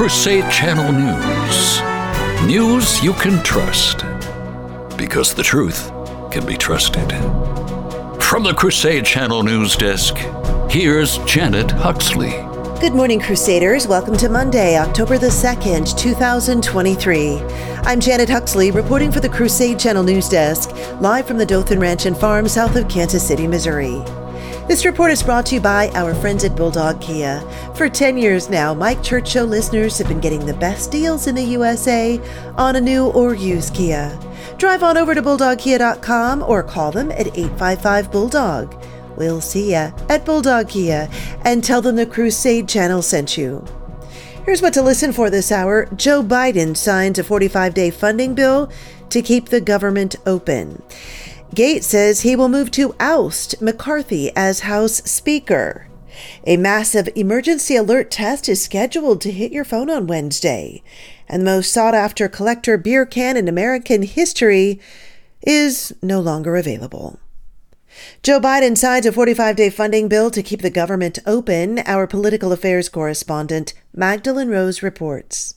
Crusade Channel News. News you can trust. Because the truth can be trusted. From the Crusade Channel News Desk, here's Janet Huxley. Good morning, Crusaders. Welcome to Monday, October the 2nd, 2023. I'm Janet Huxley, reporting for the Crusade Channel News Desk, live from the Dothan Ranch and Farm south of Kansas City, Missouri. This report is brought to you by our friends at Bulldog Kia. For 10 years now, Mike Church Show listeners have been getting the best deals in the USA on a new or used Kia. Drive on over to bulldogkia.com or call them at 855 Bulldog. We'll see ya at Bulldog Kia and tell them the Crusade Channel sent you. Here's what to listen for this hour Joe Biden signs a 45 day funding bill to keep the government open. Gaetz says he will move to oust McCarthy as House Speaker. A massive emergency alert test is scheduled to hit your phone on Wednesday, and the most sought after collector beer can in American history is no longer available. Joe Biden signs a 45 day funding bill to keep the government open. Our political affairs correspondent, Magdalene Rose, reports.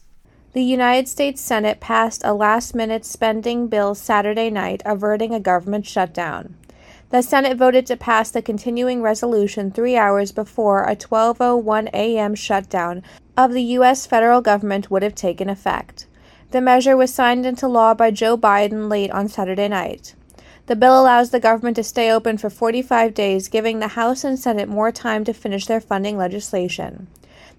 The United States Senate passed a last minute spending bill Saturday night, averting a government shutdown. The Senate voted to pass the continuing resolution three hours before a 12:01 a.m. shutdown of the U.S. federal government would have taken effect. The measure was signed into law by Joe Biden late on Saturday night. The bill allows the government to stay open for 45 days, giving the House and Senate more time to finish their funding legislation.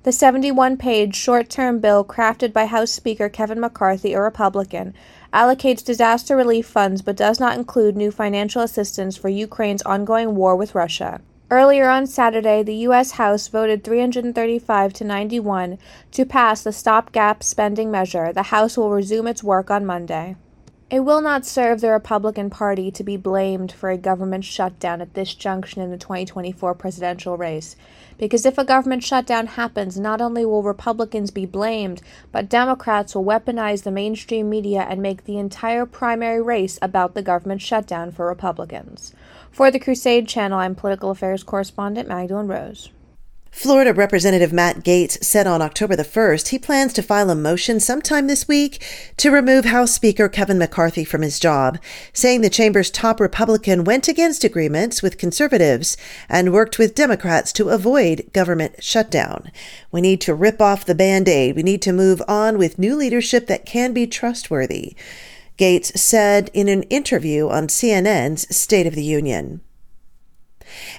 The 71 page short term bill crafted by House Speaker Kevin McCarthy, a Republican, allocates disaster relief funds but does not include new financial assistance for Ukraine's ongoing war with Russia. Earlier on Saturday, the U.S. House voted 335 to 91 to pass the stopgap spending measure. The House will resume its work on Monday. It will not serve the Republican Party to be blamed for a government shutdown at this junction in the 2024 presidential race. Because if a government shutdown happens, not only will Republicans be blamed, but Democrats will weaponize the mainstream media and make the entire primary race about the government shutdown for Republicans. For the Crusade Channel, I'm political affairs correspondent Magdalene Rose. Florida Representative Matt Gaetz said on October the 1st he plans to file a motion sometime this week to remove House Speaker Kevin McCarthy from his job, saying the chamber's top Republican went against agreements with conservatives and worked with Democrats to avoid government shutdown. We need to rip off the band aid. We need to move on with new leadership that can be trustworthy. Gaetz said in an interview on CNN's State of the Union.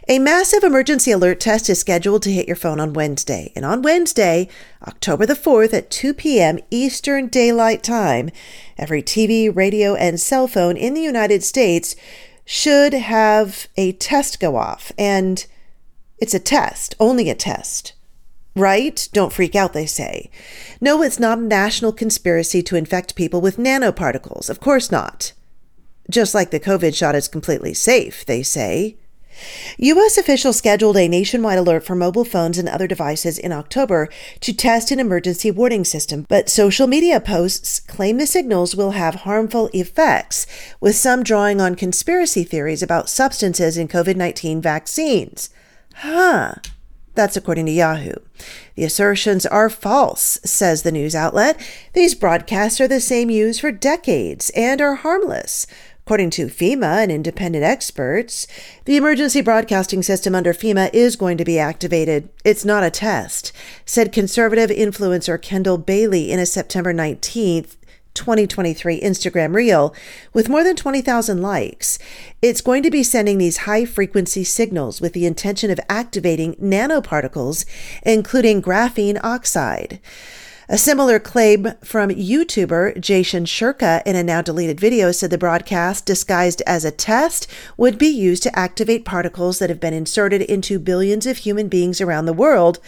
A massive emergency alert test is scheduled to hit your phone on Wednesday. And on Wednesday, October the 4th at 2 p.m. Eastern Daylight Time, every TV, radio, and cell phone in the United States should have a test go off. And it's a test, only a test. Right? Don't freak out, they say. No, it's not a national conspiracy to infect people with nanoparticles. Of course not. Just like the COVID shot is completely safe, they say. U.S. officials scheduled a nationwide alert for mobile phones and other devices in October to test an emergency warning system, but social media posts claim the signals will have harmful effects, with some drawing on conspiracy theories about substances in COVID 19 vaccines. Huh. That's according to Yahoo. The assertions are false, says the news outlet. These broadcasts are the same used for decades and are harmless. According to FEMA and independent experts, the emergency broadcasting system under FEMA is going to be activated. It's not a test, said conservative influencer Kendall Bailey in a September 19th 2023 Instagram Reel with more than 20,000 likes. It's going to be sending these high frequency signals with the intention of activating nanoparticles, including graphene oxide. A similar claim from YouTuber Jason Shurka in a now deleted video said the broadcast, disguised as a test, would be used to activate particles that have been inserted into billions of human beings around the world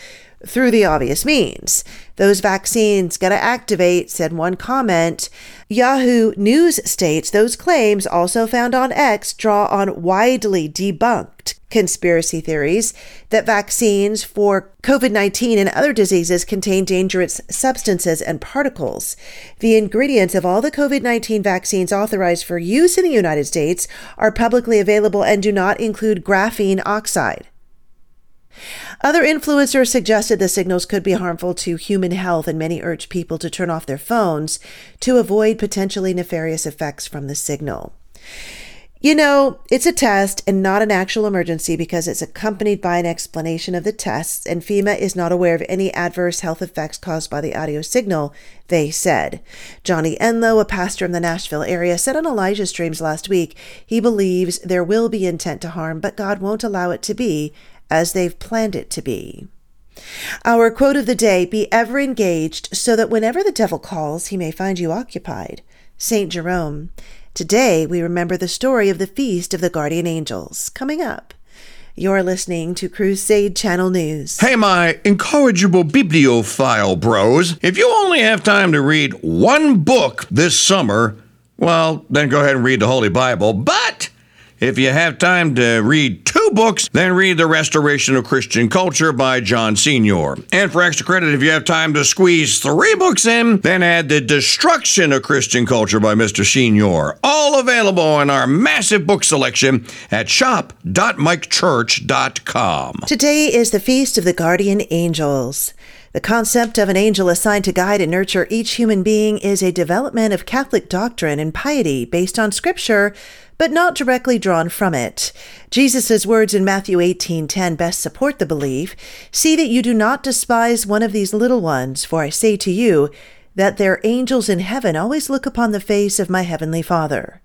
through the obvious means. Those vaccines got to activate, said one comment. Yahoo News states those claims, also found on X, draw on widely debunked conspiracy theories that vaccines for COVID 19 and other diseases contain dangerous substances and particles. The ingredients of all the COVID 19 vaccines authorized for use in the United States are publicly available and do not include graphene oxide. Other influencers suggested the signals could be harmful to human health, and many urged people to turn off their phones to avoid potentially nefarious effects from the signal. You know, it's a test and not an actual emergency because it's accompanied by an explanation of the tests, and FEMA is not aware of any adverse health effects caused by the audio signal, they said. Johnny Enlow, a pastor in the Nashville area, said on Elijah Streams last week he believes there will be intent to harm, but God won't allow it to be as they've planned it to be. Our quote of the day be ever engaged so that whenever the devil calls, he may find you occupied. St. Jerome. Today, we remember the story of the Feast of the Guardian Angels. Coming up, you're listening to Crusade Channel News. Hey, my incorrigible bibliophile bros. If you only have time to read one book this summer, well, then go ahead and read the Holy Bible. But if you have time to read two books, then read The Restoration of Christian Culture by John Senior. And for extra credit, if you have time to squeeze three books in, then add The Destruction of Christian Culture by Mr. Senior. All available in our massive book selection at shop.mikechurch.com. Today is the Feast of the Guardian Angels. The concept of an angel assigned to guide and nurture each human being is a development of Catholic doctrine and piety based on Scripture but not directly drawn from it. Jesus' words in Matthew 18:10 best support the belief, "See that you do not despise one of these little ones, for I say to you that their angels in heaven always look upon the face of my heavenly Father."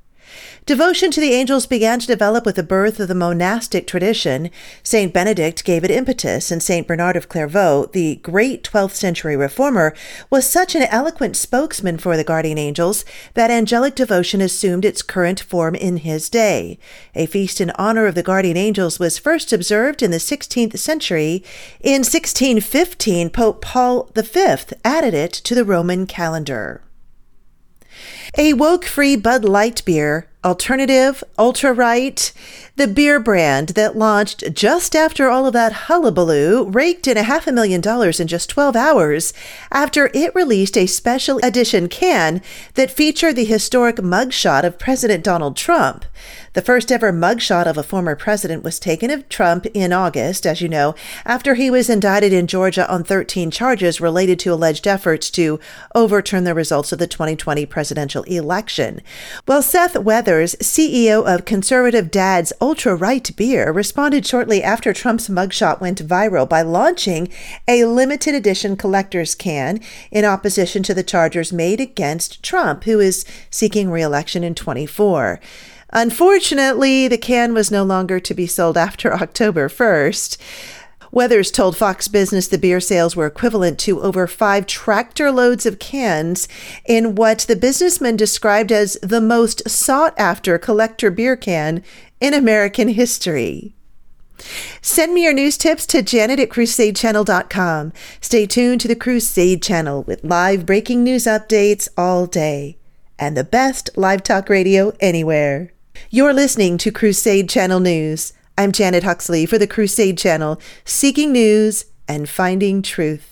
Devotion to the angels began to develop with the birth of the monastic tradition. St. Benedict gave it impetus, and St. Bernard of Clairvaux, the great 12th century reformer, was such an eloquent spokesman for the guardian angels that angelic devotion assumed its current form in his day. A feast in honor of the guardian angels was first observed in the 16th century. In 1615, Pope Paul V added it to the Roman calendar. A woke free Bud Light beer, alternative, ultra right, the beer brand that launched just after all of that hullabaloo raked in a half a million dollars in just 12 hours after it released a special edition can that featured the historic mugshot of President Donald Trump. The first ever mugshot of a former president was taken of Trump in August, as you know, after he was indicted in Georgia on 13 charges related to alleged efforts to overturn the results of the 2020 presidential election. Well, Seth Weathers, CEO of Conservative Dad's Ultra Right Beer, responded shortly after Trump's mugshot went viral by launching a limited edition collector's can in opposition to the charges made against Trump, who is seeking re-election in 24. Unfortunately, the can was no longer to be sold after October 1st. Weathers told Fox Business the beer sales were equivalent to over five tractor loads of cans in what the businessman described as the most sought after collector beer can in American history. Send me your news tips to janet at crusadechannel.com. Stay tuned to the Crusade Channel with live breaking news updates all day and the best live talk radio anywhere. You're listening to Crusade Channel News. I'm Janet Huxley for the Crusade Channel, seeking news and finding truth.